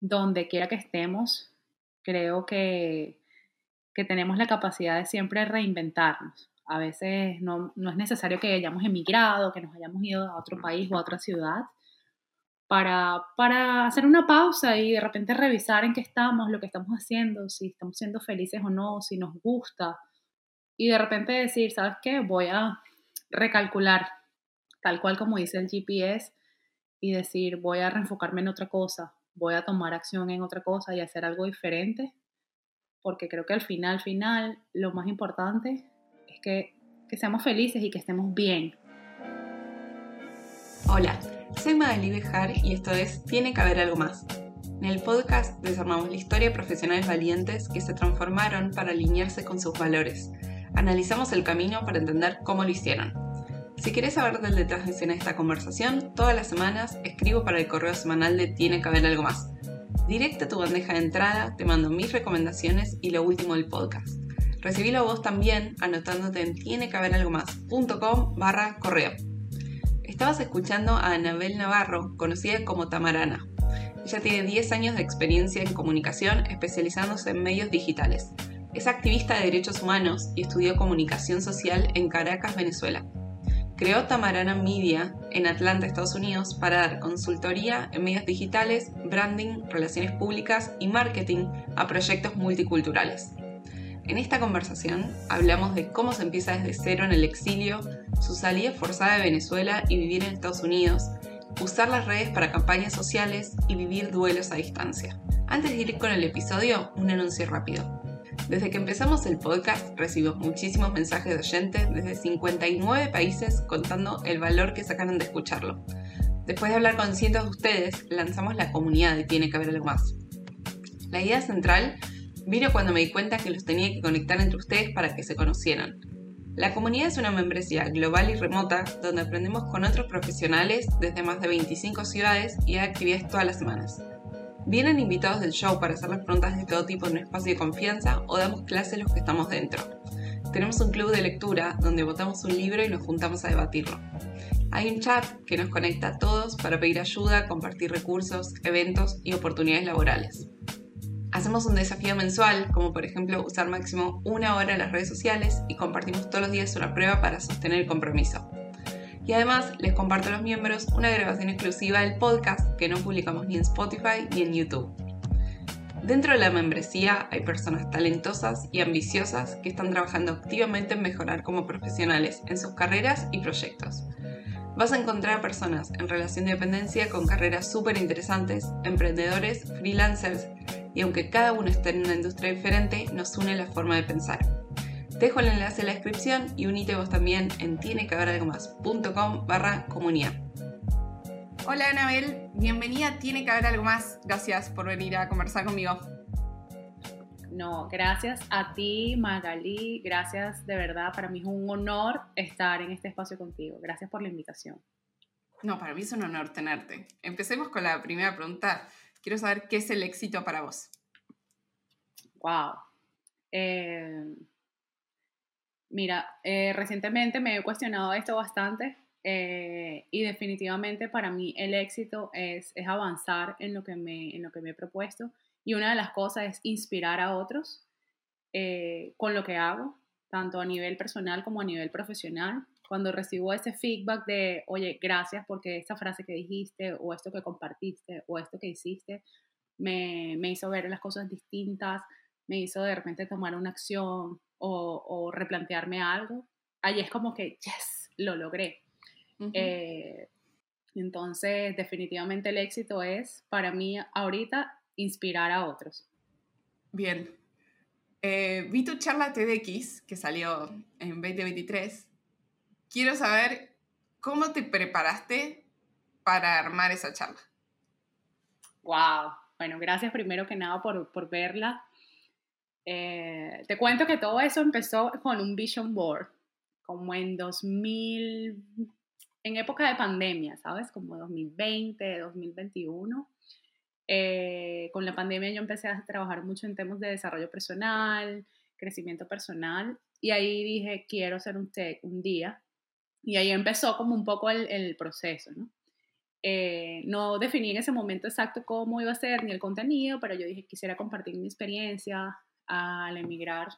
donde quiera que estemos, creo que, que tenemos la capacidad de siempre reinventarnos. A veces no, no, es necesario que hayamos emigrado, que nos hayamos ido a otro país o a otra ciudad para, para hacer una pausa y de repente revisar en qué estamos, lo que estamos haciendo, si estamos siendo felices o no, si nos gusta. Y de repente decir, ¿sabes qué? Voy a recalcular, tal cual como dice el GPS, y decir, voy a reenfocarme en otra cosa, voy a tomar acción en otra cosa y hacer algo diferente, porque creo que al final, final, lo más importante es que, que seamos felices y que estemos bien. Hola, soy Magali Bejar y esto es Tiene que haber algo más. En el podcast desarmamos la historia de profesionales valientes que se transformaron para alinearse con sus valores. Analizamos el camino para entender cómo lo hicieron si quieres saber del detrás de escena de esta conversación, todas las semanas escribo para el correo semanal de Tiene que haber algo más. Directa tu bandeja de entrada, te mando mis recomendaciones y lo último del podcast. Recibílo vos también anotándote en tienequehaberalgomás.com barra correo. Estabas escuchando a Anabel Navarro, conocida como Tamarana. Ella tiene 10 años de experiencia en comunicación especializándose en medios digitales. Es activista de derechos humanos y estudió comunicación social en Caracas, Venezuela creó Tamarana Media en Atlanta, Estados Unidos, para dar consultoría en medios digitales, branding, relaciones públicas y marketing a proyectos multiculturales. En esta conversación hablamos de cómo se empieza desde cero en el exilio, su salida forzada de Venezuela y vivir en Estados Unidos, usar las redes para campañas sociales y vivir duelos a distancia. Antes de ir con el episodio, un anuncio rápido. Desde que empezamos el podcast recibimos muchísimos mensajes de oyentes desde 59 países contando el valor que sacaron de escucharlo. Después de hablar con cientos de ustedes, lanzamos la comunidad de Tiene que haber algo más. La idea central vino cuando me di cuenta que los tenía que conectar entre ustedes para que se conocieran. La comunidad es una membresía global y remota donde aprendemos con otros profesionales desde más de 25 ciudades y hay actividades todas las semanas. Vienen invitados del show para hacer las preguntas de todo tipo en un espacio de confianza o damos clases los que estamos dentro. Tenemos un club de lectura donde votamos un libro y nos juntamos a debatirlo. Hay un chat que nos conecta a todos para pedir ayuda, compartir recursos, eventos y oportunidades laborales. Hacemos un desafío mensual, como por ejemplo usar máximo una hora en las redes sociales y compartimos todos los días una prueba para sostener el compromiso. Y además les comparto a los miembros una grabación exclusiva del podcast que no publicamos ni en Spotify ni en YouTube. Dentro de la membresía hay personas talentosas y ambiciosas que están trabajando activamente en mejorar como profesionales en sus carreras y proyectos. Vas a encontrar personas en relación de dependencia con carreras súper interesantes, emprendedores, freelancers, y aunque cada uno esté en una industria diferente, nos une la forma de pensar. Dejo el enlace en la descripción y unite vos también en tienequehaberalgomás.com barra comunidad. Hola Anabel, bienvenida a Tiene que haber algo más. Gracias por venir a conversar conmigo. No, gracias a ti, Magali. Gracias de verdad. Para mí es un honor estar en este espacio contigo. Gracias por la invitación. No, para mí es un honor tenerte. Empecemos con la primera pregunta. Quiero saber qué es el éxito para vos. Wow. Eh, Mira, eh, recientemente me he cuestionado esto bastante eh, y definitivamente para mí el éxito es, es avanzar en lo, que me, en lo que me he propuesto y una de las cosas es inspirar a otros eh, con lo que hago, tanto a nivel personal como a nivel profesional. Cuando recibo ese feedback de, oye, gracias porque esta frase que dijiste o esto que compartiste o esto que hiciste me, me hizo ver las cosas distintas, me hizo de repente tomar una acción, o, replantearme algo, ahí es como que, yes, lo logré. Eh, entonces, definitivamente el éxito es, para mí ahorita, inspirar a otros. Bien. Eh, vi tu charla TEDx que salió en 2023. Quiero saber cómo te preparaste para armar esa charla. Wow. Bueno, gracias primero que nada por, por verla. Eh, te cuento que todo eso empezó con un vision board, como en 2000, en época de pandemia, ¿sabes? Como 2020, 2021. Eh, con la pandemia yo empecé a trabajar mucho en temas de desarrollo personal, crecimiento personal, y ahí dije, quiero hacer un, un día. Y ahí empezó como un poco el, el proceso, ¿no? Eh, no definí en ese momento exacto cómo iba a ser ni el contenido, pero yo dije quisiera compartir mi experiencia al emigrar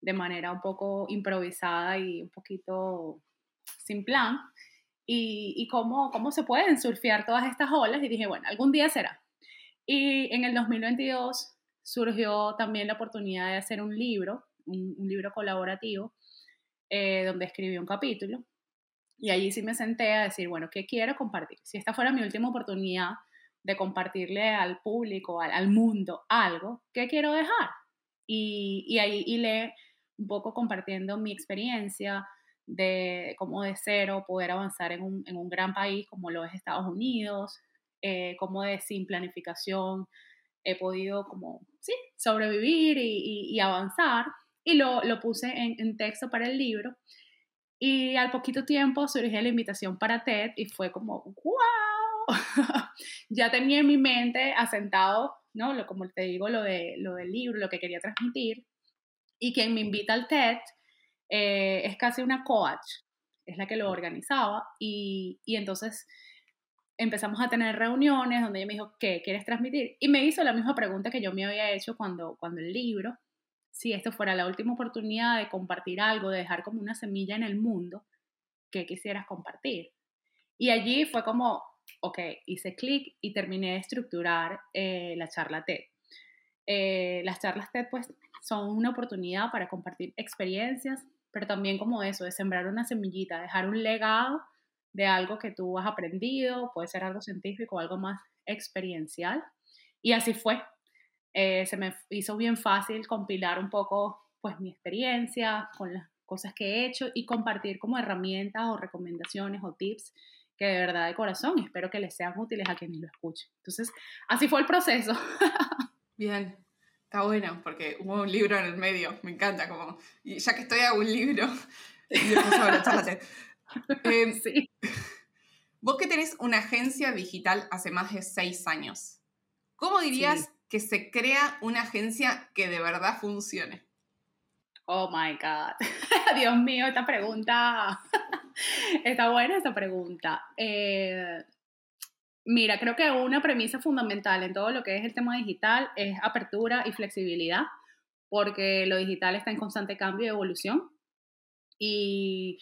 de manera un poco improvisada y un poquito sin plan. Y, y cómo, cómo se pueden surfear todas estas olas. Y dije, bueno, algún día será. Y en el 2022 surgió también la oportunidad de hacer un libro, un, libro colaborativo, eh, donde escribí un capítulo. Y allí sí me senté a decir, bueno, ¿qué quiero compartir? Si esta fuera mi última oportunidad de compartirle al público, al, mundo, algo, ¿qué quiero dejar? Y, y ahí y le un poco compartiendo mi experiencia de cómo de cero poder avanzar en un, en un gran país como lo es Estados Unidos, eh, cómo de sin planificación he podido como, sí, sobrevivir y, y, avanzar. Y lo, lo puse en, en, texto para el libro. Y al poquito tiempo surgió la invitación para TED y fue como, wow, ya tenía en mi mente asentado, ¿no? Lo, como te digo, lo, de, lo del libro, lo que quería transmitir. Y quien me invita al TED eh, es casi una coach, es la que lo organizaba. Y, y entonces empezamos a tener reuniones donde ella me dijo, ¿qué quieres transmitir? Y me hizo la misma pregunta que yo me había hecho cuando, cuando el libro, si esto fuera la última oportunidad de compartir algo, de dejar como una semilla en el mundo, ¿qué quisieras compartir? Y allí fue como, ok, hice clic y terminé de estructurar eh, la charla TED. Eh, las charlas TED pues son una oportunidad para compartir experiencias, pero también como eso, de sembrar una semillita, dejar un legado de algo que tú has aprendido, puede ser algo científico, algo más experiencial. Y así fue. Eh, se me hizo bien fácil compilar un poco pues mi experiencia con las cosas que he hecho y compartir como herramientas o recomendaciones o tips que de verdad de corazón espero que les sean útiles a quienes lo escuchen. Entonces, así fue el proceso. Bien, está bueno porque hubo un libro en el medio, me encanta como, y ya que estoy a un libro, y Em, sí. Vos que tenés una agencia digital hace más de seis años, ¿cómo dirías que se crea una agencia que de verdad funcione? Oh my God. Dios mío, esta pregunta. Está buena esta pregunta. Eh, mira, creo que una premisa fundamental en todo lo que es el tema digital es apertura y flexibilidad, porque lo digital está en constante cambio y evolución. Y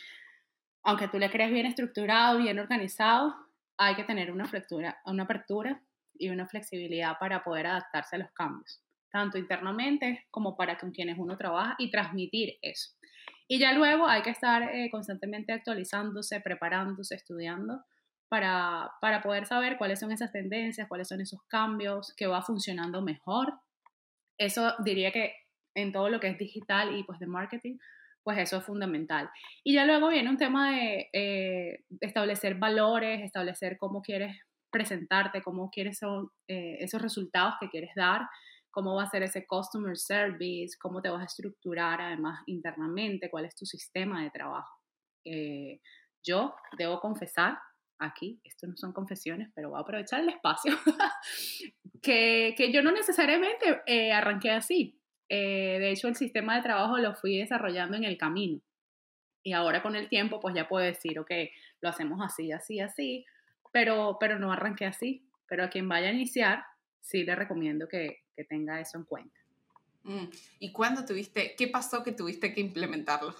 aunque tú le crees bien estructurado, bien organizado, hay que tener una apertura y una flexibilidad para poder adaptarse a los cambios, tanto internamente como para con quienes uno trabaja y transmitir eso. Y ya luego hay que estar eh, constantemente actualizándose, preparándose, estudiando para, para poder saber cuáles son esas tendencias, cuáles son esos cambios, qué va funcionando mejor. Eso diría que en todo lo que es digital y pues de marketing, pues eso es fundamental. Y ya luego viene un tema de eh, establecer valores, establecer cómo quieres presentarte, cómo quieres son, eh, esos resultados que quieres dar, cómo va a ser ese customer service, cómo te vas a estructurar además internamente, cuál es tu sistema de trabajo. Eh, yo debo confesar aquí, esto no son confesiones, pero voy a aprovechar el espacio, que, que, yo no necesariamente arranqué así. Eh, de hecho, el sistema de trabajo lo fui desarrollando en el camino. Y ahora con el tiempo, pues ya puedo decir, ok, lo hacemos así, así, así, pero, pero no arranqué así. Pero a quien vaya a iniciar, sí le recomiendo que, que tenga eso en cuenta. Mm, ¿Y cuándo tuviste, qué pasó que tuviste que implementarlo?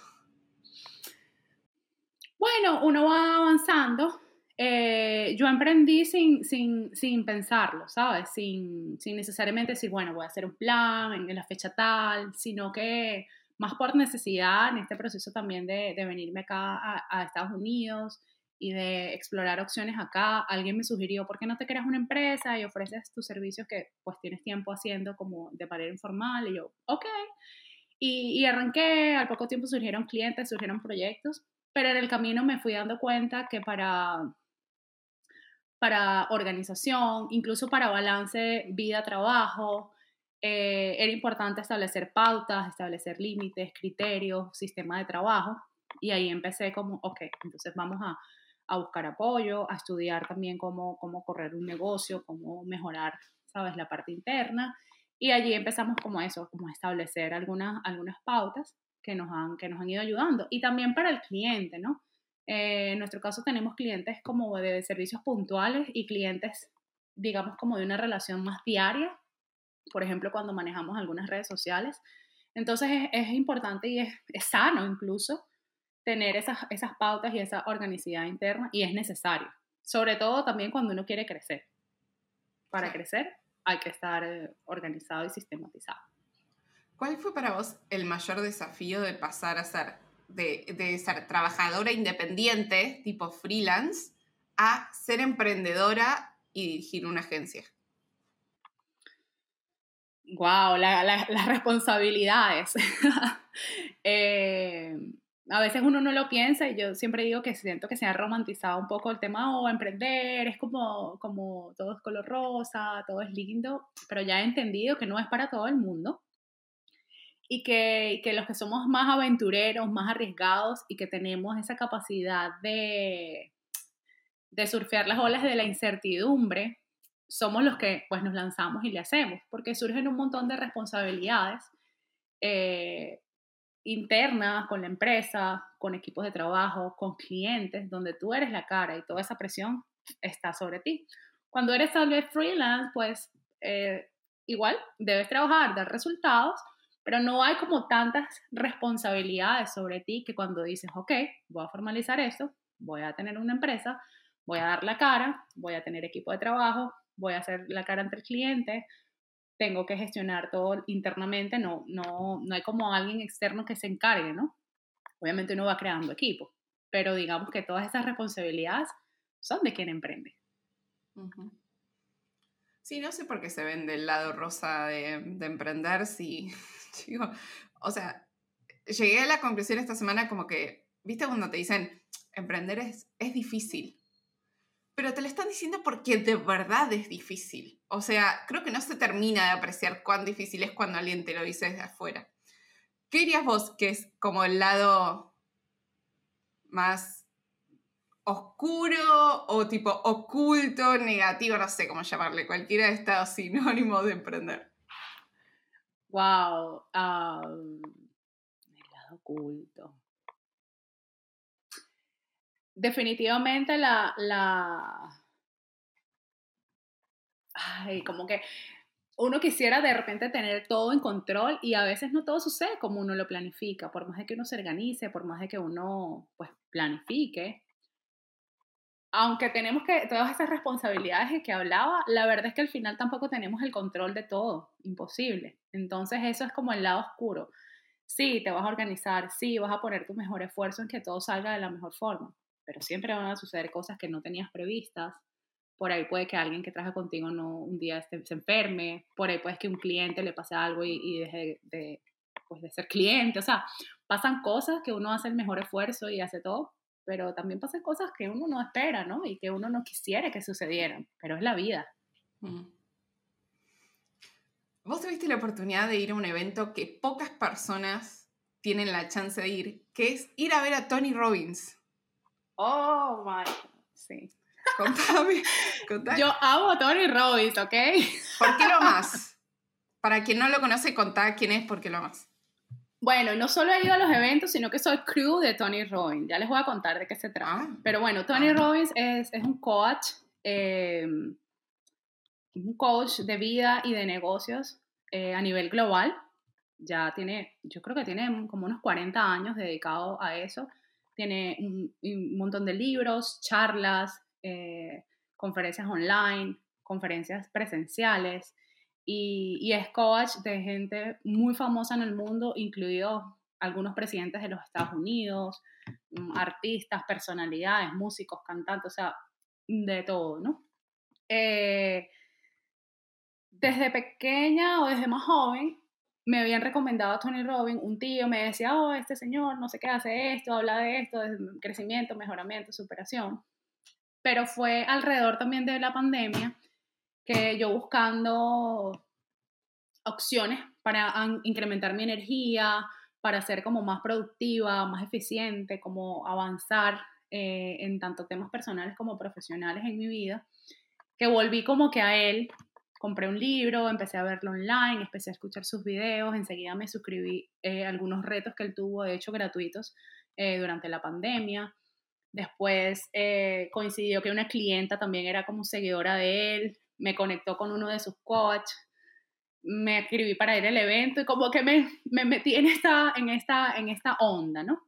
Bueno, uno va avanzando eh, yo emprendí sin, sin, sin pensarlo, ¿sabes? Sin, sin, necesariamente decir, bueno, voy a hacer un plan en, la fecha tal, sino que más por necesidad en este proceso también de, de venirme acá a, a, Estados Unidos y de explorar opciones acá, alguien me sugirió, ¿por qué no te creas una empresa y ofreces tus servicios que pues tienes tiempo haciendo como de manera informal? Y yo, ok. Y, y arranqué, al poco tiempo surgieron clientes, surgieron proyectos, pero en el camino me fui dando cuenta que para para organización, incluso para balance vida-trabajo. Eh, era importante establecer pautas, establecer límites, criterios, sistema de trabajo. Y ahí empecé como, ok, entonces vamos a, a buscar apoyo, a estudiar también cómo, cómo correr un negocio, cómo mejorar, sabes, la parte interna. Y allí empezamos como eso, como a establecer algunas, algunas pautas que nos, han, que nos han ido ayudando. Y también para el cliente, ¿no? Eh, en nuestro caso tenemos clientes como de servicios puntuales y clientes, digamos, como de una relación más diaria, por ejemplo, cuando manejamos algunas redes sociales. Entonces es, importante y es, sano incluso tener esas, esas pautas y esa organicidad interna y es necesario, sobre todo también cuando uno quiere crecer. Para crecer hay que estar eh, organizado y sistematizado. ¿Cuál fue para vos el mayor desafío de pasar a ser de, ser trabajadora independiente, tipo freelance, a ser emprendedora y dirigir una agencia? Wow, las responsabilidades. Eh, a veces uno no lo piensa y yo siempre digo que siento que se ha romantizado un poco el tema o oh, emprender, es como, como todo es color rosa, todo es lindo, pero ya he entendido que no es para todo el mundo y que, que, los que somos más aventureros, más arriesgados y que tenemos esa capacidad de, de surfear las olas de la incertidumbre, somos los que pues nos lanzamos y le hacemos, porque surgen un montón de responsabilidades eh, internas con la empresa, con equipos de trabajo, con clientes, donde tú eres la cara y toda esa presión está sobre ti. Cuando eres tal vez freelance, pues eh, igual debes trabajar, dar resultados, pero no hay como tantas responsabilidades sobre ti que cuando dices, ok, voy a formalizar esto, voy a tener una empresa, voy a dar la cara, voy a tener equipo de trabajo, voy a hacer la cara ante el cliente, tengo que gestionar todo internamente, no, no, no hay como alguien externo que se encargue, ¿no? Obviamente uno va creando equipo, pero digamos que todas esas responsabilidades son de quien emprende. Sí, no sé por qué se vende el lado rosa de, de emprender si o sea, llegué a la conclusión esta semana como que, ¿viste cuando te dicen, emprender es, es difícil? Pero te lo están diciendo porque de verdad es difícil. O sea, creo que no se termina de apreciar cuán difícil es cuando alguien te lo dice desde afuera. ¿Qué dirías vos que es como el lado más oscuro o tipo oculto, negativo, no sé cómo llamarle, cualquiera de estos sinónimos de emprender? Wow. el lado oculto. Definitivamente la, la. Ay, como que uno quisiera de repente tener todo en control y a veces no todo sucede como uno lo planifica, por más de que uno se organice, por más de que uno pues planifique, aunque tenemos que todas esas responsabilidades de que hablaba, la verdad es que al final tampoco tenemos el control de todo, imposible. Entonces eso es como el lado oscuro. Sí, te vas a organizar, sí, vas a poner tu mejor esfuerzo en que todo salga de la mejor forma, pero siempre van a suceder cosas que no tenías previstas. Por ahí puede que alguien que trabaja contigo no un día se enferme, por ahí puede que un cliente le pase algo y, deje de, pues de ser cliente. O sea, pasan cosas que uno hace el mejor esfuerzo y hace todo, pero también pasan cosas que uno no espera, ¿no? Y que uno no quisiera que sucedieran, pero es la vida. Mm. Vos tuviste la oportunidad de ir a un evento que pocas personas tienen la chance de ir, que es ir a ver a Tony Robbins. Oh, my, sí. Contame, contame. Yo amo a Tony Robbins, ¿ok? ¿Por qué lo más? Para quien no lo conoce, contá quién es, ¿por qué lo más? Bueno, no solo he ido a los eventos, sino que soy crew de Tony Robbins. Ya les voy a contar de qué se trata. Ah. Pero bueno, Tony ah. Robbins es, un coach, em, un coach de vida y de negocios eh, a nivel global. Ya tiene, yo creo que tiene como unos 40 años dedicado a eso. Tiene un, montón de libros, charlas, eh, conferencias online, conferencias presenciales y, es coach de gente muy famosa en el mundo, incluidos algunos presidentes de los Estados Unidos, mm, artistas, personalidades, músicos, cantantes, o sea, de todo, ¿no? Eh, desde pequeña o desde más joven, me habían recomendado a Tony Robbins, un tío me decía, oh, este señor no sé qué hace esto, habla de esto, de crecimiento, mejoramiento, superación. Pero fue alrededor también de la pandemia que yo buscando opciones para incrementar mi energía, para ser como más productiva, más eficiente, como avanzar eh, en tanto temas personales como profesionales en mi vida, que volví como que a él, compré un libro, empecé a verlo online, empecé a escuchar sus videos, enseguida me suscribí eh, algunos retos que él tuvo, de hecho gratuitos, eh, durante la pandemia Después eh, coincidió que una clienta también era como seguidora de él, me conectó con uno de sus coaches, me escribí para ir al evento y como que me, me metí en esta, en, esta, en esta onda, ¿no?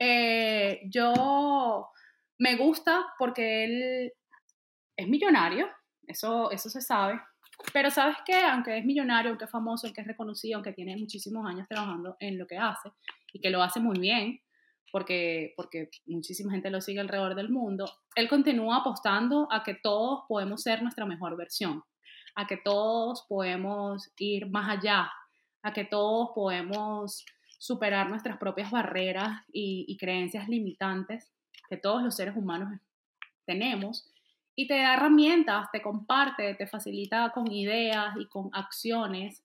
Eh, yo me gusta porque él es millonario, eso, eso se sabe, pero sabes que aunque es millonario, aunque es famoso, aunque es reconocido, aunque tiene muchísimos años trabajando en lo que hace y que lo hace muy bien, porque, porque muchísima gente lo sigue alrededor del mundo, él continúa apostando a que todos podemos ser nuestra mejor versión, a que todos podemos ir más allá, a que todos podemos superar nuestras propias barreras y, y creencias limitantes que todos los seres humanos tenemos y te da herramientas, te comparte, te facilita con ideas y con acciones,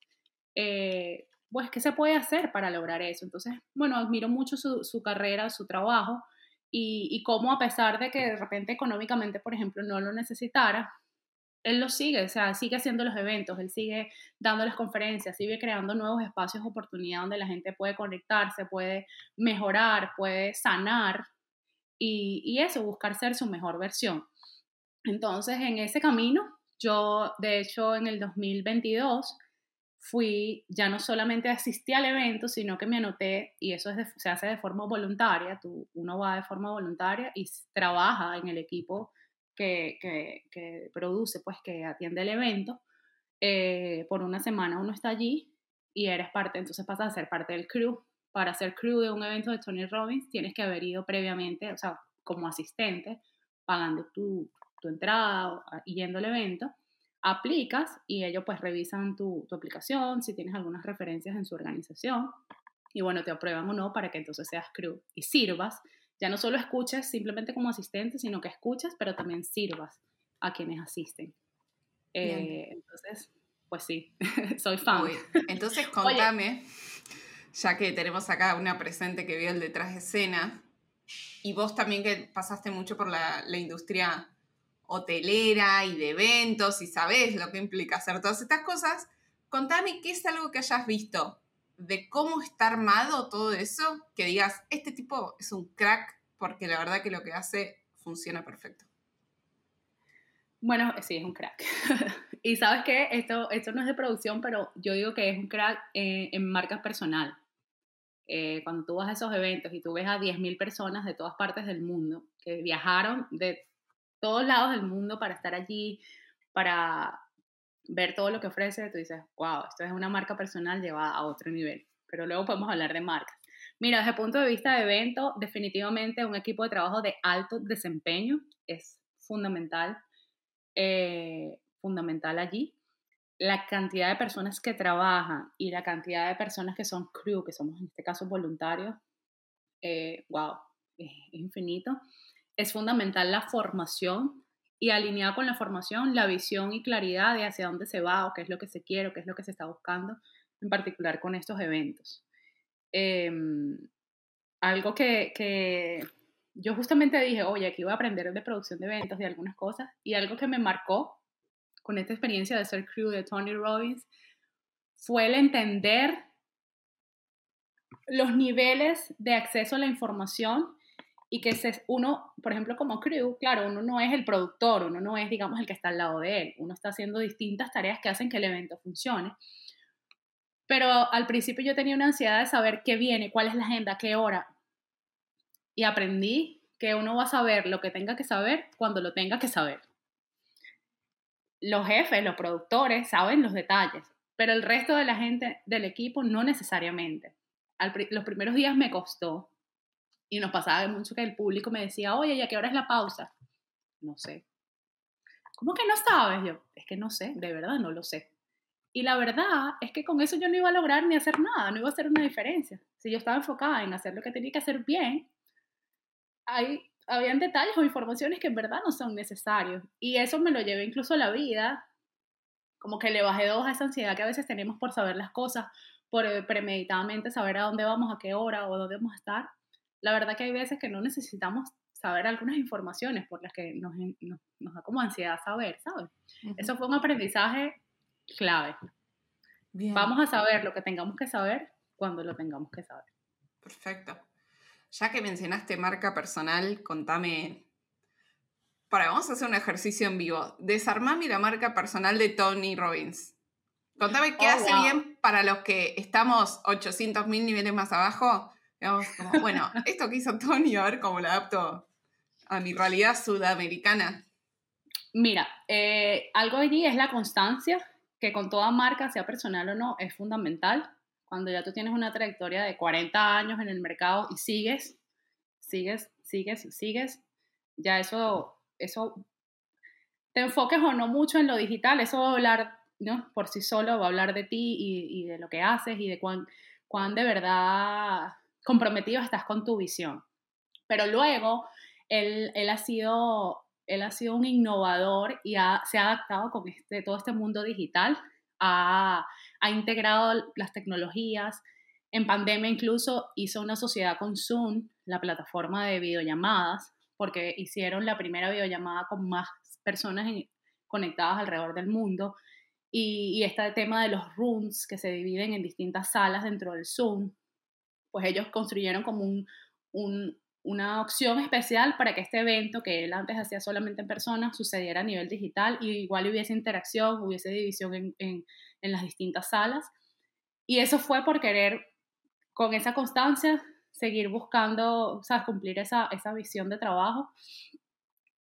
eh, pues, ¿qué se puede hacer para lograr eso? Entonces, bueno, admiro mucho su, su carrera, su trabajo y, y cómo a pesar de que de repente económicamente, por ejemplo, no lo necesitara, él lo sigue, o sea, sigue haciendo los eventos, él sigue dando las conferencias, sigue creando nuevos espacios de oportunidad donde la gente puede conectarse, puede mejorar, puede sanar y, y eso, buscar ser su mejor versión. Entonces, en ese camino, yo, de hecho, en el 2022 fui, ya no solamente asistí al evento, sino que me anoté, y eso se hace de forma voluntaria, tú, uno va de forma voluntaria y trabaja en el equipo que, que, produce, pues que atiende el evento. Eh, por una semana uno está allí y eres parte, entonces pasas a ser parte del crew. Para ser crew de un evento de Tony Robbins tienes que haber ido previamente, o sea, como asistente, pagando tu, tu entrada yendo al evento, aplicas y ellos pues revisan tu, tu, aplicación, si tienes algunas referencias en su organización y bueno, te aprueban o no para que entonces seas crew y sirvas. Ya no solo escuches simplemente como asistente, sino que escuches, pero también sirvas a quienes asisten. Eh, entonces, pues sí, soy fan. entonces contame, ya que tenemos acá una presente que vio el detrás de escena, y vos también que pasaste mucho por la, la industria hotelera y de eventos y sabes lo que implica hacer todas estas cosas, contame qué es algo que hayas visto de cómo está armado todo eso, que digas, este tipo es un crack porque la verdad que lo que hace funciona perfecto. Bueno, sí, es un crack. y sabes que esto, esto no es de producción, pero yo digo que es un crack en, en marcas personal. Eh, cuando tú vas a esos eventos y tú ves a 10.000 personas de todas partes del mundo que viajaron de todos lados del mundo para estar allí, para ver todo lo que ofrece, tú dices, wow, esto es una marca personal llevada a otro nivel. Pero luego podemos hablar de marcas. Mira, desde el punto de vista de evento, definitivamente un equipo de trabajo de alto desempeño es fundamental, eh, fundamental allí. La cantidad de personas que trabajan y la cantidad de personas que son crew, que somos en este caso voluntarios, eh, wow, es infinito es fundamental la formación y alineada con la formación, la visión y claridad de hacia dónde se va o qué es lo que se quiere o qué es lo que se está buscando, en particular con estos eventos. Em, algo que, que, yo justamente dije, oye, aquí voy a aprender de producción de eventos, de algunas cosas, y algo que me marcó con esta experiencia de ser crew de Tony Robbins fue el entender los niveles de acceso a la información y que se, uno, por ejemplo, como crew, claro, uno no es el productor, uno no es, digamos, el que está al lado de él, uno está haciendo distintas tareas que hacen que el evento funcione. Pero al principio yo tenía una ansiedad de saber qué viene, cuál es la agenda, qué hora. Y aprendí que uno va a saber lo que tenga que saber cuando lo tenga que saber. Los jefes, los productores saben los detalles, pero el resto de la gente del equipo no necesariamente. los primeros días me costó, y nos pasaba mucho que el público me decía, oye, ¿y a qué hora es la pausa? No sé. ¿Cómo que no sabes? Yo, es que no sé, de verdad no lo sé. Y la verdad es que con eso yo no iba a lograr ni hacer nada, no iba a hacer una diferencia. Si yo estaba enfocada en hacer lo que tenía que hacer bien, hay, habían detalles o informaciones que en verdad no son necesarios. Y eso me lo llevé incluso a la vida, como que le bajé dos a esa ansiedad que a veces tenemos por saber las cosas, por eh, premeditadamente saber a dónde vamos, a qué hora o dónde vamos a estar la verdad que hay veces que no necesitamos saber algunas informaciones por las que nos, nos, da como ansiedad saber, ¿sabes? Eso fue un aprendizaje clave. Vamos a saber lo que tengamos que saber cuando lo tengamos que saber. Perfecto. ya que mencionaste marca personal, contame. Para, vamos a hacer un ejercicio en vivo. Desarmame la marca personal de Tony Robbins. Contame qué Oh, hace wow. bien para los que estamos 800 mil niveles más abajo. Digamos, como, bueno, esto que hizo Tony, a ver cómo lo adapto a mi realidad sudamericana. Mira, eh, algo allí es la constancia, que con toda marca, sea personal o no, es fundamental. Cuando ya tú tienes una trayectoria de 40 años en el mercado y sigues, sigues, sigues, sigues, ya eso, eso, te enfoques o no mucho en lo digital, eso va a hablar ¿no? por sí solo, va a hablar de ti y, y de lo que haces y de cuán, cuán de verdad comprometido estás con tu visión. Pero luego, él, él ha sido él ha sido un innovador y se ha adaptado con este, todo este mundo digital, ha, ha integrado las tecnologías. En pandemia incluso hizo una sociedad con Zoom, la plataforma de videollamadas, porque hicieron la primera videollamada con más personas conectadas alrededor del mundo. Y, y este tema de los rooms que se dividen en distintas salas dentro del Zoom, pues ellos construyeron como un, un- una opción especial para que este evento, que él antes hacía solamente en persona, sucediera a nivel digital y igual hubiese interacción, hubiese división en, en- en las distintas salas. Y eso fue por querer, con esa constancia, seguir buscando, o sea, cumplir esa, esa visión de trabajo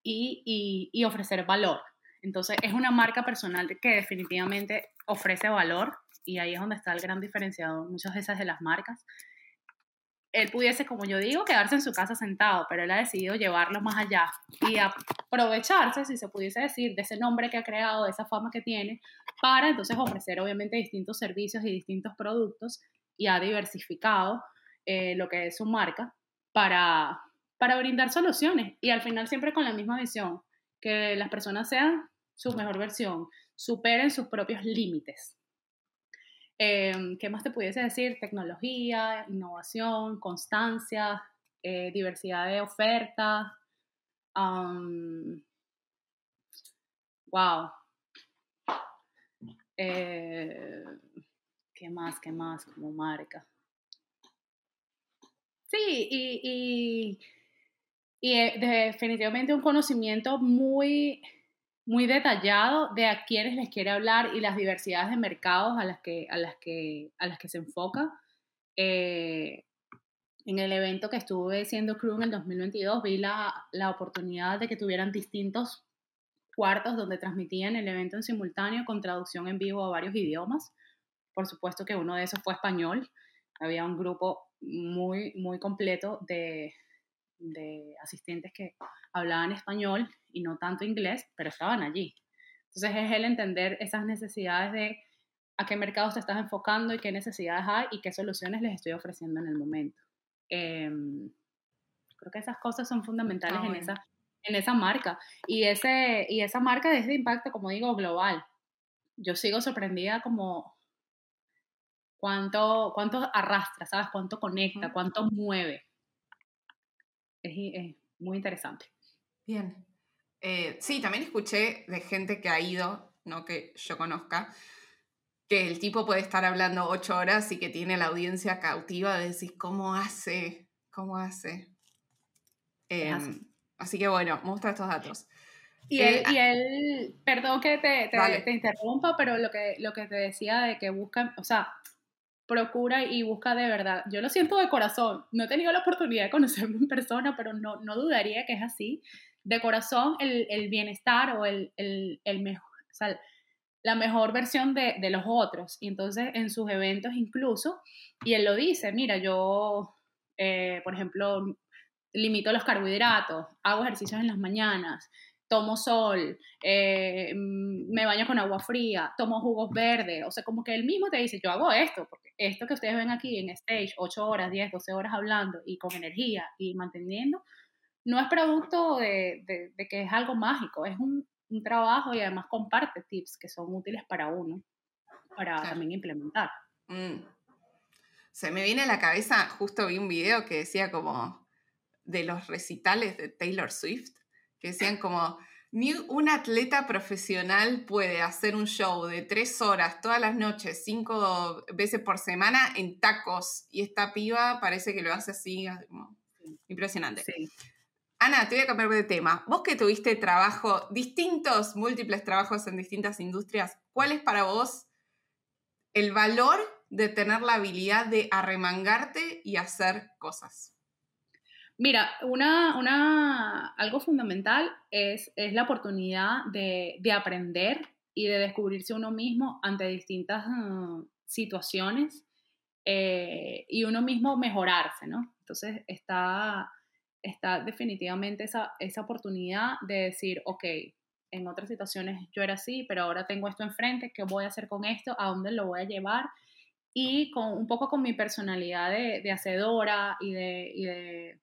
y, y- y ofrecer valor. Entonces, es una marca personal que definitivamente ofrece valor y ahí es donde está el gran diferenciador, muchas veces de las marcas él pudiese, como yo digo, quedarse en su casa sentado, pero él ha decidido llevarlo más allá y aprovecharse, si se pudiese decir, de ese nombre que ha creado, de esa fama que tiene, para entonces ofrecer obviamente distintos servicios y distintos productos y ha diversificado eh, lo que es su marca para, para brindar soluciones y al final siempre con la misma visión, que las personas sean su mejor versión, superen sus propios límites. Eh, ¿Qué más te pudiese decir? Tecnología, innovación, constancia, eh, diversidad de oferta. um, wow. Eh, ¿Qué más? ¿Qué más como marca? Sí, y, y, y eh, definitivamente un conocimiento muy, muy detallado de a quiénes les quiere hablar y las diversidades de mercados a las que, a las que, a las que se enfoca. Eh, en el evento que estuve siendo crew en el 2022 vi la, la oportunidad de que tuvieran distintos cuartos donde transmitían el evento en simultáneo con traducción en vivo a varios idiomas. Por supuesto que uno de esos fue español. Había un grupo muy, muy completo de, de asistentes que hablaban español y no tanto inglés, pero estaban allí. Entonces es el entender esas necesidades de a qué mercados te estás enfocando y qué necesidades hay y qué soluciones les estoy ofreciendo en el momento. Eh, creo que esas cosas son fundamentales Ah, en, esa, en esa marca. Y, ese, y esa marca es de impacto, como digo, global. Yo sigo sorprendida como cuánto, cuánto arrastra, ¿sabes? Cuánto conecta, cuánto mueve. Es, es muy interesante. Bien. Eh, sí, también escuché de gente que ha ido, no que yo conozca, que el tipo puede estar hablando ocho horas y que tiene la audiencia cautiva de decir, ¿cómo hace? ¿Cómo hace? Em, así. que bueno, muestra estos datos. Y Eh, él, y él, perdón que te, te, te interrumpa, pero lo que, lo que te decía de que busca, o sea, procura y busca de verdad. Yo lo siento de corazón. No he tenido la oportunidad de conocerlo en persona, pero no, no dudaría que es así. De corazón, el, el bienestar o el, el, el mejor, la mejor versión de, de los otros. Y entonces en sus eventos incluso, y él lo dice, mira, yo, eh, por ejemplo, limito los carbohidratos, hago ejercicios en las mañanas, tomo sol, eh, mm, me baño con agua fría, tomo jugos verdes, o sea, como que él mismo te dice, yo hago esto, porque esto que ustedes ven aquí en stage, 8 horas, 10, 12 horas hablando y con energía y manteniendo, no es producto de, de- de que es algo mágico, es un, un trabajo y además comparte tips que son útiles para uno, para Claro. también implementar. Mm. Se me viene a la cabeza, justo vi un video que decía como de los recitales de Taylor Swift, que decían como, ni un atleta profesional puede hacer un show de tres horas todas las noches, cinco veces por semana en tacos, y esta piba parece que lo hace así, Impresionante. Ana, te voy a cambiar de tema. Vos que tuviste trabajo, distintos, múltiples trabajos en distintas industrias, ¿cuál es para vos el valor de tener la habilidad de arremangarte y hacer cosas? Mira, una, una, algo fundamental es, es la oportunidad de, de, aprender y de descubrirse uno mismo ante distintas uh, situaciones eh, y uno mismo mejorarse, ¿no? Entonces está, está definitivamente esa, esa oportunidad de decir, ok, en otras situaciones yo era así, pero ahora tengo esto enfrente, ¿qué voy a hacer con esto? ¿A dónde lo voy a llevar? Y con, un poco con mi personalidad de, de hacedora y de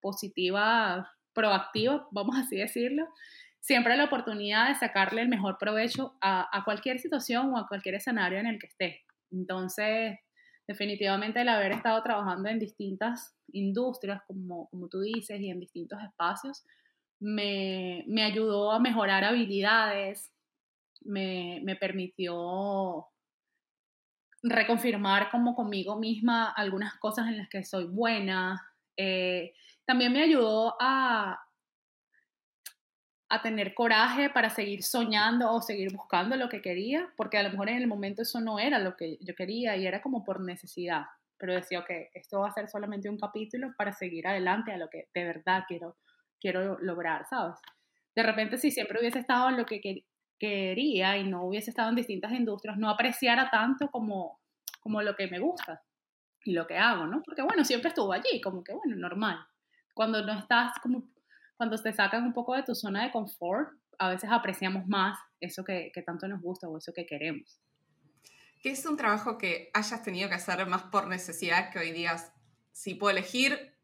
positiva, proactiva, vamos así decirlo, siempre la oportunidad de sacarle el mejor provecho a, a, cualquier situación o a cualquier escenario en el que esté. Entonces, definitivamente el haber estado trabajando en distintas industrias, como, como tú dices, y en distintos espacios, me, me ayudó a mejorar habilidades, me, me permitió reconfirmar como conmigo misma algunas cosas en las que soy buena, eh, también me ayudó a, a tener coraje para seguir soñando o seguir buscando lo que quería, porque a lo mejor en el momento eso no era lo que yo quería y era como por necesidad, pero decía, ok, esto va a ser solamente un capítulo para seguir adelante a lo que de verdad quiero, quiero lograr, ¿sabes? De repente si siempre hubiese estado en lo que quería y no hubiese estado en distintas industrias, no apreciara tanto como, como lo que me gusta y lo que hago, ¿no? Porque bueno, siempre estuvo allí, como que bueno, normal cuando no estás como, cuando te sacan un poco de tu zona de confort, a veces apreciamos más eso que, que tanto nos gusta o eso que queremos. ¿Qué es un trabajo que hayas tenido que hacer más por necesidad que hoy días, si puedo elegir,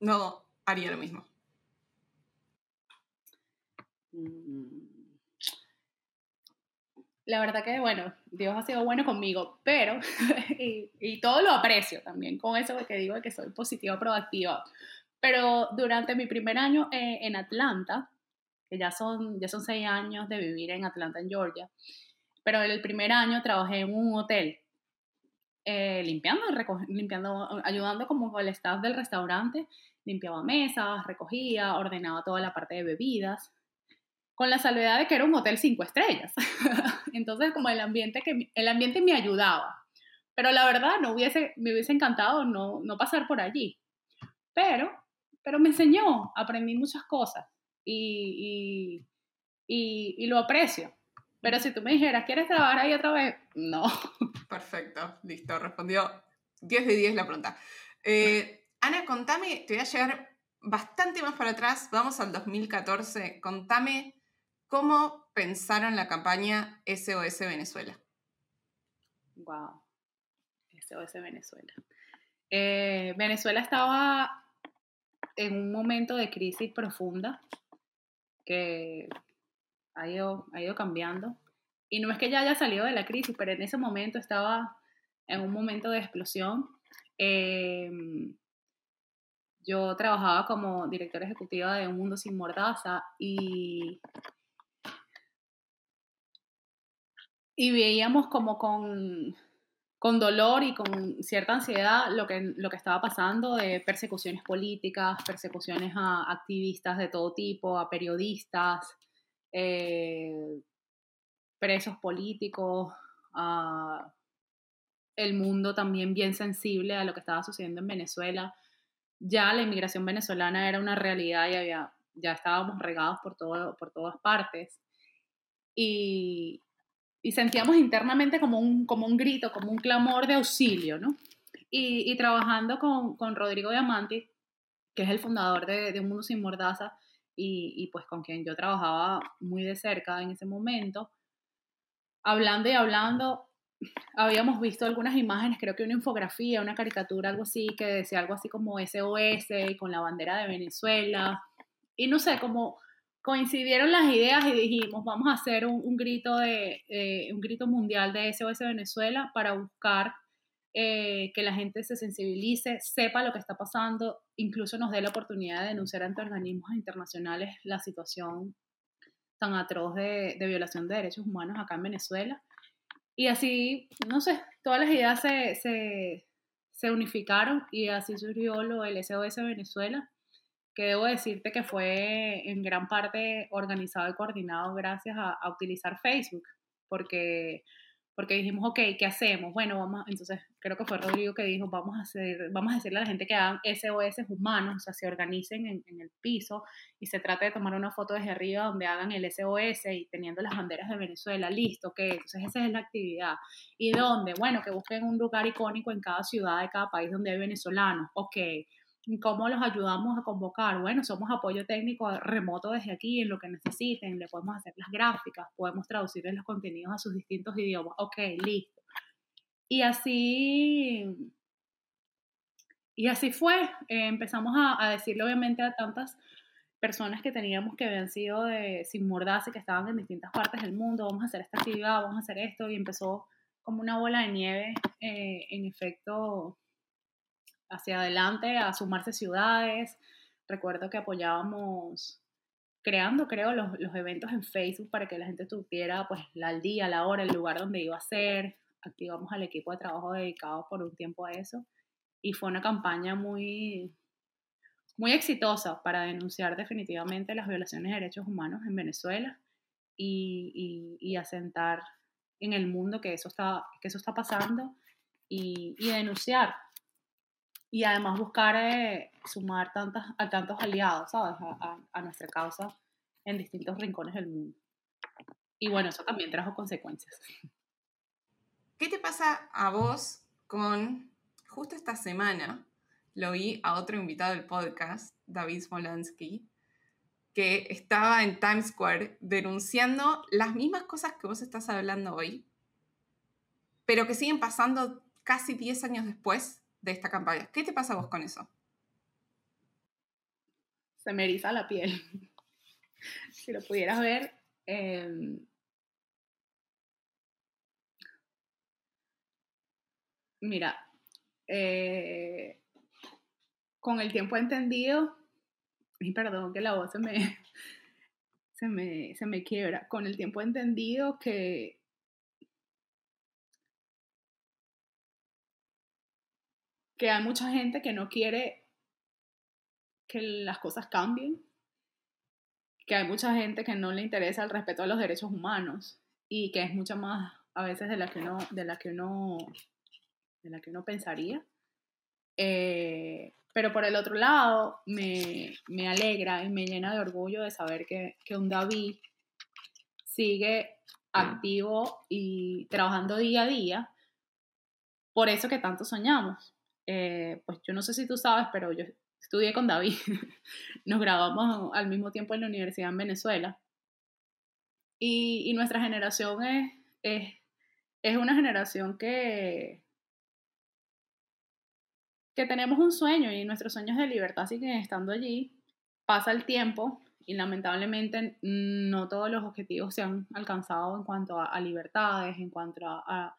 no haría lo mismo? Mm. La verdad que, bueno, Dios ha sido bueno conmigo, pero, y, y, todo lo aprecio también con eso que digo que soy positiva, proactiva, pero durante mi primer año eh, en Atlanta, que ya son, ya son seis años de vivir en Atlanta, en Georgia, pero el primer año trabajé en un hotel, eh, limpiando, limpiando, ayudando como el staff del restaurante, limpiaba mesas, recogía, ordenaba toda la parte de bebidas, con la salvedad de que era un hotel cinco estrellas. Entonces, como el ambiente, que, el ambiente me ayudaba. Pero la verdad, no hubiese, me hubiese encantado no, no pasar por allí. Pero pero me enseñó, aprendí muchas cosas y, y, y, lo aprecio. Pero si tú me dijeras, ¿quieres trabajar ahí otra vez? No. Perfecto, listo, respondió 10 de 10 la pregunta. Eh, Ana, contame, te voy a llegar bastante más para atrás, vamos al 2014, contame cómo pensaron la campaña SOS Venezuela. Wow, SOS Venezuela. Eh, Venezuela estaba en un momento de crisis profunda que ha ido, ha ido cambiando. Y no es que ya haya salido de la crisis, pero en ese momento estaba en un momento de explosión. Em, yo trabajaba como directora ejecutiva de Un Mundo Sin Mordaza y, y veíamos como con con dolor y con cierta ansiedad lo que, lo que estaba pasando de persecuciones políticas, persecuciones a activistas de todo tipo, a periodistas, eh, presos políticos, a el mundo también bien sensible a lo que estaba sucediendo en Venezuela. Ya la inmigración venezolana era una realidad y había, ya estábamos regados por, todo, por todas partes. Y, y sentíamos internamente como un, como un grito, como un clamor de auxilio, ¿no? Y, y trabajando con, con, Rodrigo Diamanti, que es el fundador de, de Un Mundo Sin Mordaza, y, y, pues con quien yo trabajaba muy de cerca en ese momento, hablando y hablando, habíamos visto algunas imágenes, creo que una infografía, una caricatura, algo así, que decía algo así como SOS, con la bandera de Venezuela, y no sé, como coincidieron las ideas y dijimos, vamos a hacer un, grito, de, un grito mundial de SOS Venezuela para buscar eh, que la gente se sensibilice, sepa lo que está pasando, incluso nos dé la oportunidad de denunciar ante organismos internacionales la situación tan atroz de, violación de derechos humanos acá en Venezuela. Y así, no sé, todas las ideas se, se, se unificaron y así surgió lo del SOS Venezuela que debo decirte que fue en gran parte organizado y coordinado gracias a, utilizar Facebook, porque porque dijimos, ok, ¿qué hacemos? Bueno, vamos, entonces creo que fue Rodrigo que dijo, vamos a hacer, vamos a decirle a la gente que hagan SOS humanos, o sea, se organicen en, en, el piso y se trata de tomar una foto desde arriba donde hagan el SOS y teniendo las banderas de Venezuela, listo, ok, entonces esa es la actividad. ¿Y dónde? Bueno, que busquen un lugar icónico en cada ciudad de cada país donde hay venezolanos, ok, ¿Cómo los ayudamos a convocar? Bueno, somos apoyo técnico remoto desde aquí en lo que necesiten, le podemos hacer las gráficas, podemos traducirles los contenidos a sus distintos idiomas. Ok, listo. Y así, y así fue. Eh, empezamos a, decirle obviamente a tantas personas que teníamos que habían sido de, sin mordaza que estaban en distintas partes del mundo, vamos a hacer esta actividad, vamos a hacer esto, y empezó como una bola de nieve, eh, en efecto, hacia adelante, a sumarse ciudades. Recuerdo que apoyábamos creando, creo, los, los, eventos en Facebook para que la gente tuviera pues al día, la hora, el lugar donde iba a ser. Activamos al equipo de trabajo dedicado por un tiempo a eso. Y fue una campaña muy, muy exitosa para denunciar definitivamente las violaciones de derechos humanos en Venezuela y, y, y asentar en el mundo que eso está, que eso está pasando y, y denunciar y además buscar eh, sumar tantas, a tantos aliados, ¿sabes? A, a, nuestra causa en distintos rincones del mundo. Y bueno, eso también trajo consecuencias. ¿Qué te pasa a vos con, justo esta semana, lo vi a otro invitado del podcast, David Smolansky, que estaba en Times Square denunciando las mismas cosas que vos estás hablando hoy, pero que siguen pasando casi 10 años después de esta campaña. ¿Qué te pasa a vos con eso? Se me eriza la piel. si lo pudieras ver, eh, mira, eh, con el tiempo entendido, y perdón que la voz se me, se me, se me quiebra, con el tiempo entendido que que hay mucha gente que no quiere que las cosas cambien, que hay mucha gente que no le interesa el respeto a los derechos humanos y que es mucho más a veces de la que uno, de la que uno, de la que uno pensaría. Eh, pero por el otro lado, me, me, alegra y me llena de orgullo de saber que, que un David sigue activo y trabajando día a día por eso que tanto soñamos, eh, pues yo no sé si tú sabes, pero yo estudié con David, nos grabamos al mismo tiempo en la universidad en Venezuela. Y, y nuestra generación es, es, es, una generación que, que tenemos un sueño y nuestros sueños de libertad siguen estando allí. Pasa el tiempo y lamentablemente no todos los objetivos se han alcanzado en cuanto a, a libertades, en cuanto a, a,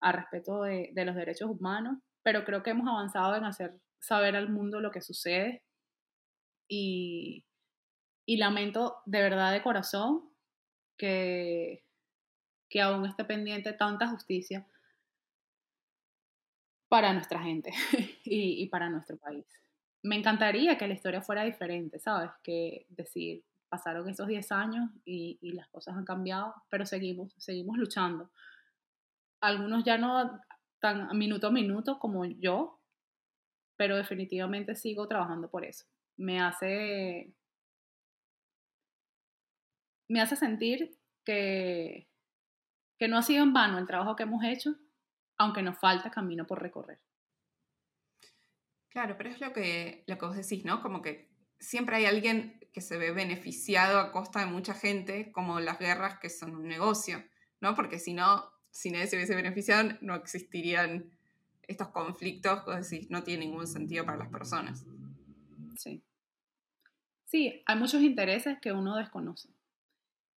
a respeto de, de los derechos humanos pero creo que hemos avanzado en hacer saber al mundo lo que sucede y, y lamento de verdad de corazón que, que aún esté pendiente tanta justicia para nuestra gente y, y, para nuestro país. Me encantaría que la historia fuera diferente, ¿sabes? Que decir, pasaron esos 10 años y, y, las cosas han cambiado, pero seguimos, seguimos luchando. Algunos ya no tan minuto a minuto como yo, pero definitivamente sigo trabajando por eso. Me hace, me hace sentir que, que no ha sido en vano el trabajo que hemos hecho, aunque nos falta camino por recorrer. Claro, pero es lo que, lo que vos decís, ¿no? Como que siempre hay alguien que se ve beneficiado a costa de mucha gente, como las guerras que son un negocio, ¿no? Porque si no, si nadie se hubiese beneficiado, no existirían estos conflictos, es decir, no tiene ningún sentido para las personas. Sí. Sí, hay muchos intereses que uno desconoce.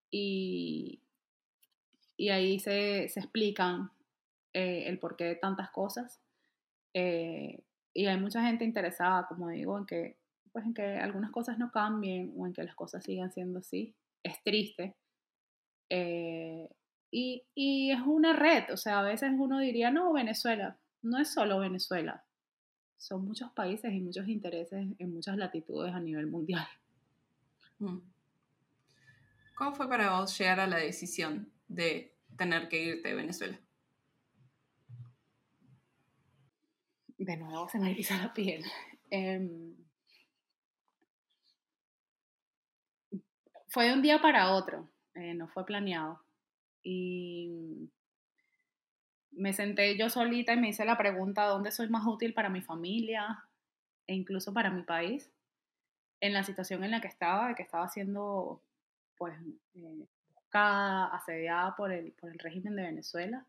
Y, y ahí se, se explican eh, el porqué de tantas cosas. Eh, y hay mucha gente interesada, como digo, en que, pues, en que algunas cosas no cambien o en que las cosas sigan siendo así. Es triste. Eh, y, y, es una red, o sea, a veces uno diría, no, Venezuela, no es solo Venezuela. son muchos países y muchos intereses en muchas latitudes a nivel mundial. Mm. ¿Cómo fue para vos llegar a la decisión de tener que irte de Venezuela? De nuevo se me eriza la piel. Em, fue de un día para otro, eh, no fue planeado. Y me senté yo solita y me hice la pregunta, ¿dónde soy más útil para mi familia e incluso para mi país? En la situación en la que estaba, que estaba siendo pues eh, buscada, asediada por el, por el régimen de Venezuela.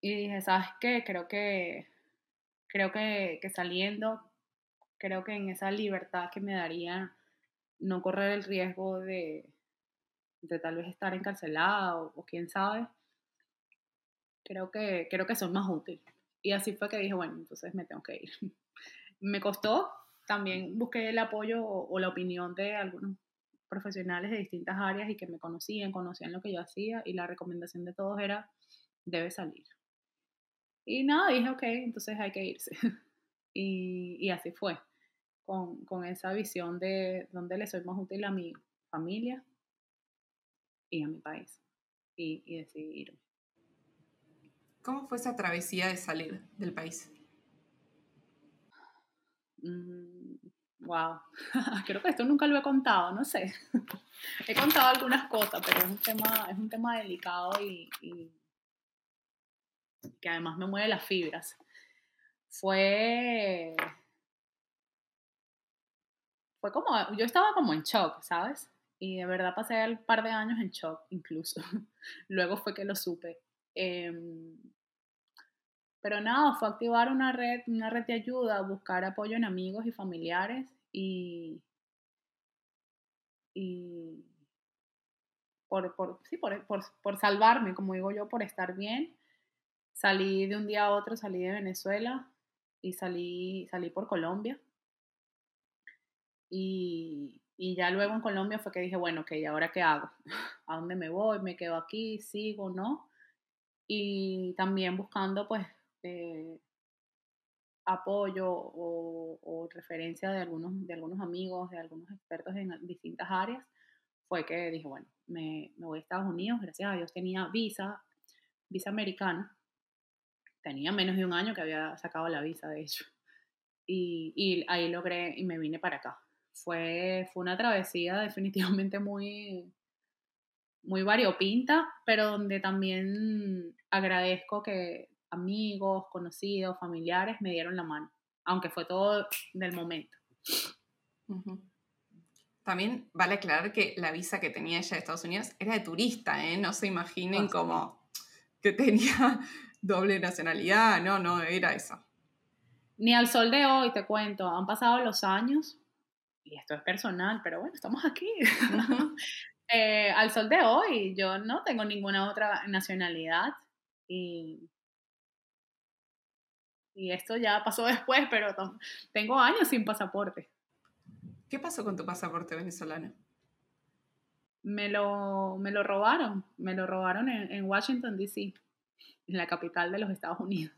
Y dije, ¿sabes qué? Creo que, creo que, que saliendo, creo que en esa libertad que me daría no correr el riesgo de, de tal vez estar encarcelada o, o quién sabe, creo que, creo que son más útiles. Y así fue que dije, bueno, entonces me tengo que ir. me costó, también busqué el apoyo o, la opinión de algunos profesionales de distintas áreas y que me conocían, conocían lo que yo hacía y la recomendación de todos era, debe salir. Y nada, dije, ok, entonces hay que irse. y, y, así fue, con, con, esa visión de dónde le soy más útil a mi familia y a mi país. Y, y decidí irme. ¿Cómo fue esa travesía de salir del país? wow, mm, creo que esto nunca lo he contado, no sé. he contado algunas cosas, pero es un tema, es un tema delicado y, que además me mueve las fibras. Fue, fue como, yo estaba como en shock, ¿sabes? Y de verdad pasé un par de años en shock incluso. Luego fue que lo supe. Em, pero nada, fue activar una red, una red de ayuda, buscar apoyo en amigos y familiares y, y por, por, sí, por, por, por, salvarme, como digo yo, por estar bien. Salí de un día a otro, salí de Venezuela y salí, salí por Colombia. Y, y ya luego en Colombia fue que dije, bueno, ok, ¿ahora qué hago? ¿A dónde me voy? ¿Me quedo aquí? ¿Sigo? ¿No? y también buscando pues eh, apoyo o, referencia de algunos, de algunos amigos, de algunos expertos en distintas áreas, fue que dije, bueno, me, me voy a Estados Unidos, gracias a Dios tenía visa, visa americana, tenía menos de un año que había sacado la visa, de hecho, y, y ahí logré y me vine para acá. Fue, fue una travesía definitivamente muy, muy variopinta, pero donde también agradezco que amigos, conocidos, familiares me dieron la mano, aunque fue todo del momento. También vale aclarar que la visa que tenía ella de Estados Unidos era de turista, ¿eh? No se imaginen como que tenía doble nacionalidad, no, no, era eso. Ni al sol de hoy, te cuento, han pasado los años, y esto es personal, pero bueno, estamos aquí. Eh, al sol de hoy, yo no tengo ninguna otra nacionalidad y, y esto ya pasó después, pero tengo años sin pasaporte. ¿Qué pasó con tu pasaporte venezolano? Me lo, me lo robaron, me lo robaron en, en Washington, D.C., en la capital de los Estados Unidos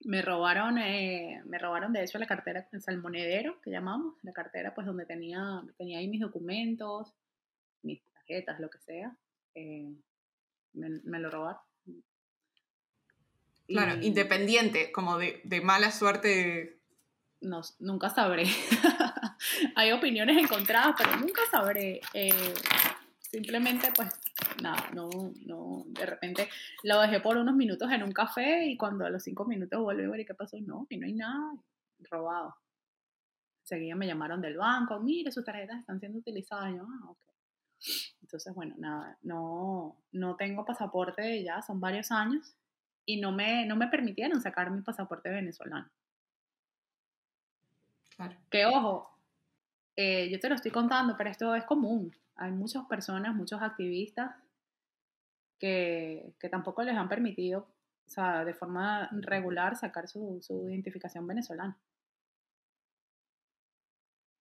me robaron, eh, me robaron de hecho la cartera, el salmonedero que llamamos, la cartera pues donde tenía, tenía ahí mis documentos, mis tarjetas, lo que sea, eh, me, lo robaron. Claro, independiente, como de, de mala suerte. No, nunca sabré. Hay opiniones encontradas, pero nunca sabré. Eh, simplemente pues nada, no, no, de repente lo dejé por unos minutos en un café y cuando a los cinco minutos vuelvo a ver qué pasó, no, y no hay nada, robado. Seguía me llamaron del banco, mire, sus tarjetas están siendo utilizadas, yo, ah, ok. Entonces, bueno, nada, no, no tengo pasaporte ya, son varios años, y no me, no me permitieron sacar mi pasaporte venezolano. Claro. Que ojo, eh, yo te lo estoy contando, pero esto es común. Hay muchas personas, muchos activistas que, tampoco les han permitido, o sea, de forma regular sacar su, identificación venezolana.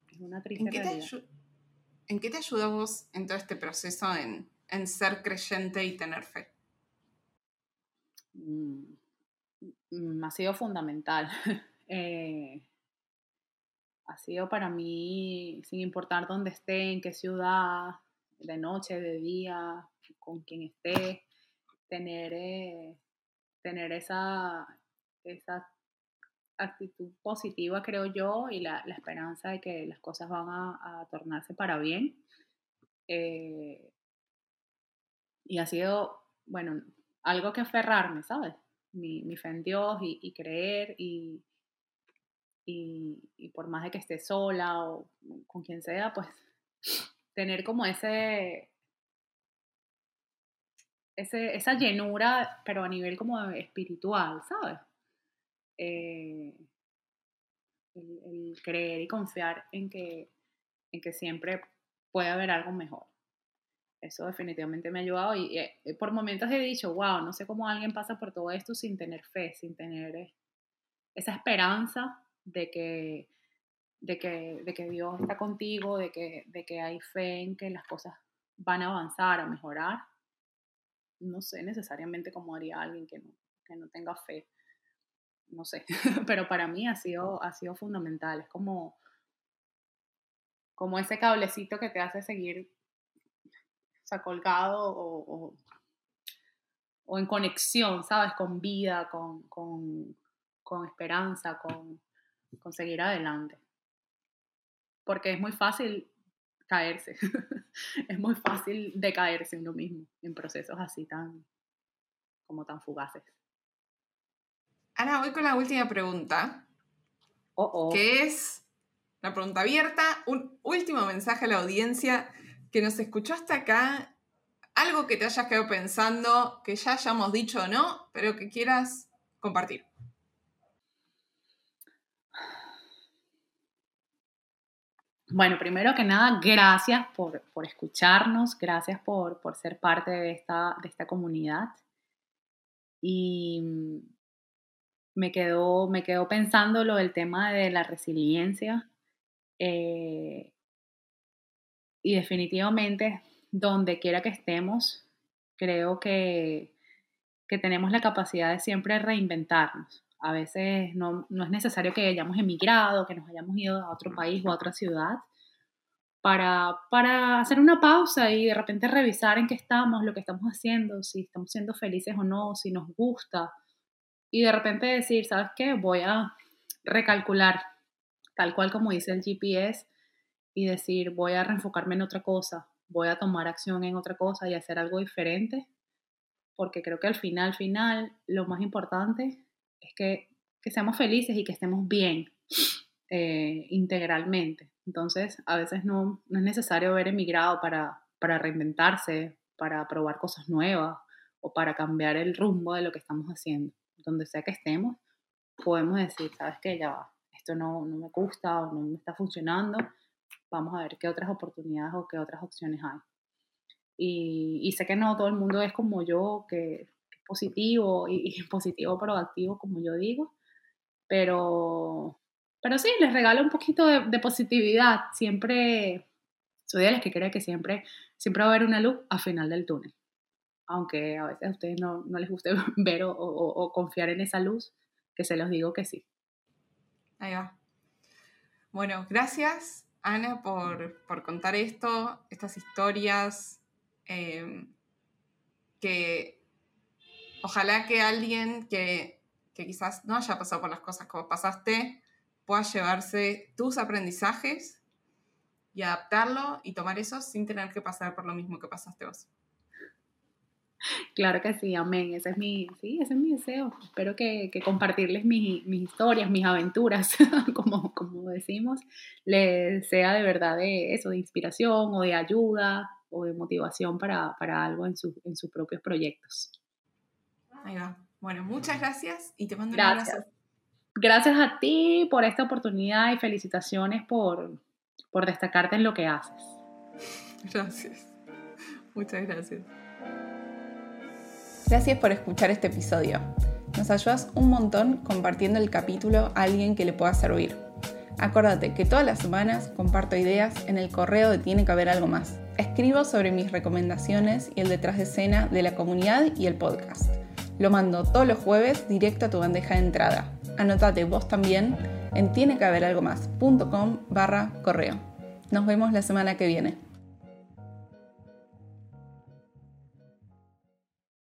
Es una triste ¿En qué, te ¿En qué te ayuda vos en todo este proceso en, ser creyente y tener fe? Mm, mm, ha sido fundamental. Eh, ha sido para mí, sin importar dónde esté, en qué ciudad, de noche, de día, con quien esté, tener, eh, tener esa, esa actitud positiva, creo yo, y la, esperanza de que las cosas van a, tornarse para bien. Eh, y ha sido, bueno, algo que aferrarme, ¿sabes? Mi, mi fe en Dios y, creer y, y, por más de que esté sola o con quien sea, pues tener como ese, esa llenura, pero a nivel como espiritual, ¿sabes? Eh, el, creer y confiar en que, en que siempre puede haber algo mejor. Eso definitivamente me ha ayudado y, eh, por momentos he dicho, wow, no sé cómo alguien pasa por todo esto sin tener fe, sin tener eh, esa esperanza de que, de que, de que Dios está contigo, de que, de que hay fe en que las cosas van a avanzar, a mejorar. No sé necesariamente cómo haría alguien que no, que no tenga fe no sé, pero para mí ha sido, ha sido fundamental. Es como, como ese cablecito que te hace seguir o colgado o, en conexión, ¿sabes? Con vida, con, con, con esperanza, con, con seguir adelante. Porque es muy fácil caerse. es muy fácil decaerse uno mismo en procesos así tan como tan fugaces. Ana, voy con la última pregunta. Que es la pregunta abierta. Un último mensaje a la audiencia que nos escuchó hasta acá. Algo que te hayas quedado pensando, que ya hayamos dicho o no, pero que quieras compartir. Bueno, primero que nada, gracias por, escucharnos, gracias por, por, ser parte de esta, de esta comunidad. Y me quedó, me pensando lo del tema de la resiliencia. Eh, y definitivamente, donde quiera que estemos, creo que, que, tenemos la capacidad de siempre reinventarnos. A veces no, no, es necesario que hayamos emigrado, que nos hayamos ido a otro país o a otra ciudad, para, para hacer una pausa y de repente revisar en qué estamos, lo que estamos haciendo, si estamos siendo felices o no, si nos gusta y de repente decir, ¿sabes qué? Voy a recalcular tal cual como dice el GPS y decir, voy a reenfocarme en otra cosa, voy a tomar acción en otra cosa y hacer algo diferente, porque creo que al final, final, lo más importante es que, que seamos felices y que estemos bien eh, integralmente. Entonces, a veces no, no, es necesario haber emigrado para, para reinventarse, para probar cosas nuevas o para cambiar el rumbo de lo que estamos haciendo donde sea que estemos, podemos decir, sabes que ya va, esto no, no me gusta o no me está funcionando, vamos a ver qué otras oportunidades o qué otras opciones hay. Y, y sé que no todo el mundo es como yo, que positivo y, y positivo proactivo, como yo digo, pero, pero sí, les regalo un poquito de, positividad. Siempre, soy de las que cree que siempre, siempre va a haber una luz al final del túnel aunque a veces a ustedes no, les guste ver o, confiar en esa luz, que se los digo que sí. Ahí va. Bueno, gracias Ana por, contar esto, estas historias, em, que ojalá que alguien que, que quizás no haya pasado por las cosas como pasaste pueda llevarse tus aprendizajes y adaptarlo y tomar eso sin tener que pasar por lo mismo que pasaste vos. Claro que sí, amén. Ese es mi, sí, ese es mi deseo. Espero que, compartirles mis, historias, mis aventuras, como, como decimos, les sea de verdad de eso, de inspiración o de ayuda o de motivación para, algo en, en sus propios proyectos. Ahí va. Bueno, muchas gracias y te mando gracias. un abrazo. Gracias a ti por esta oportunidad y felicitaciones por, por destacarte en lo que haces. Gracias. Muchas gracias. Gracias por escuchar este episodio. Nos ayudas un montón compartiendo el capítulo a alguien que le pueda servir. Acuérdate que todas las semanas comparto ideas en el correo de Tiene que haber algo más. Escribo sobre mis recomendaciones y el detrás de escena de la comunidad y el podcast. Lo mando todos los jueves directo a tu bandeja de entrada. Anotate vos también en tiene barra correo. Nos vemos la semana que viene.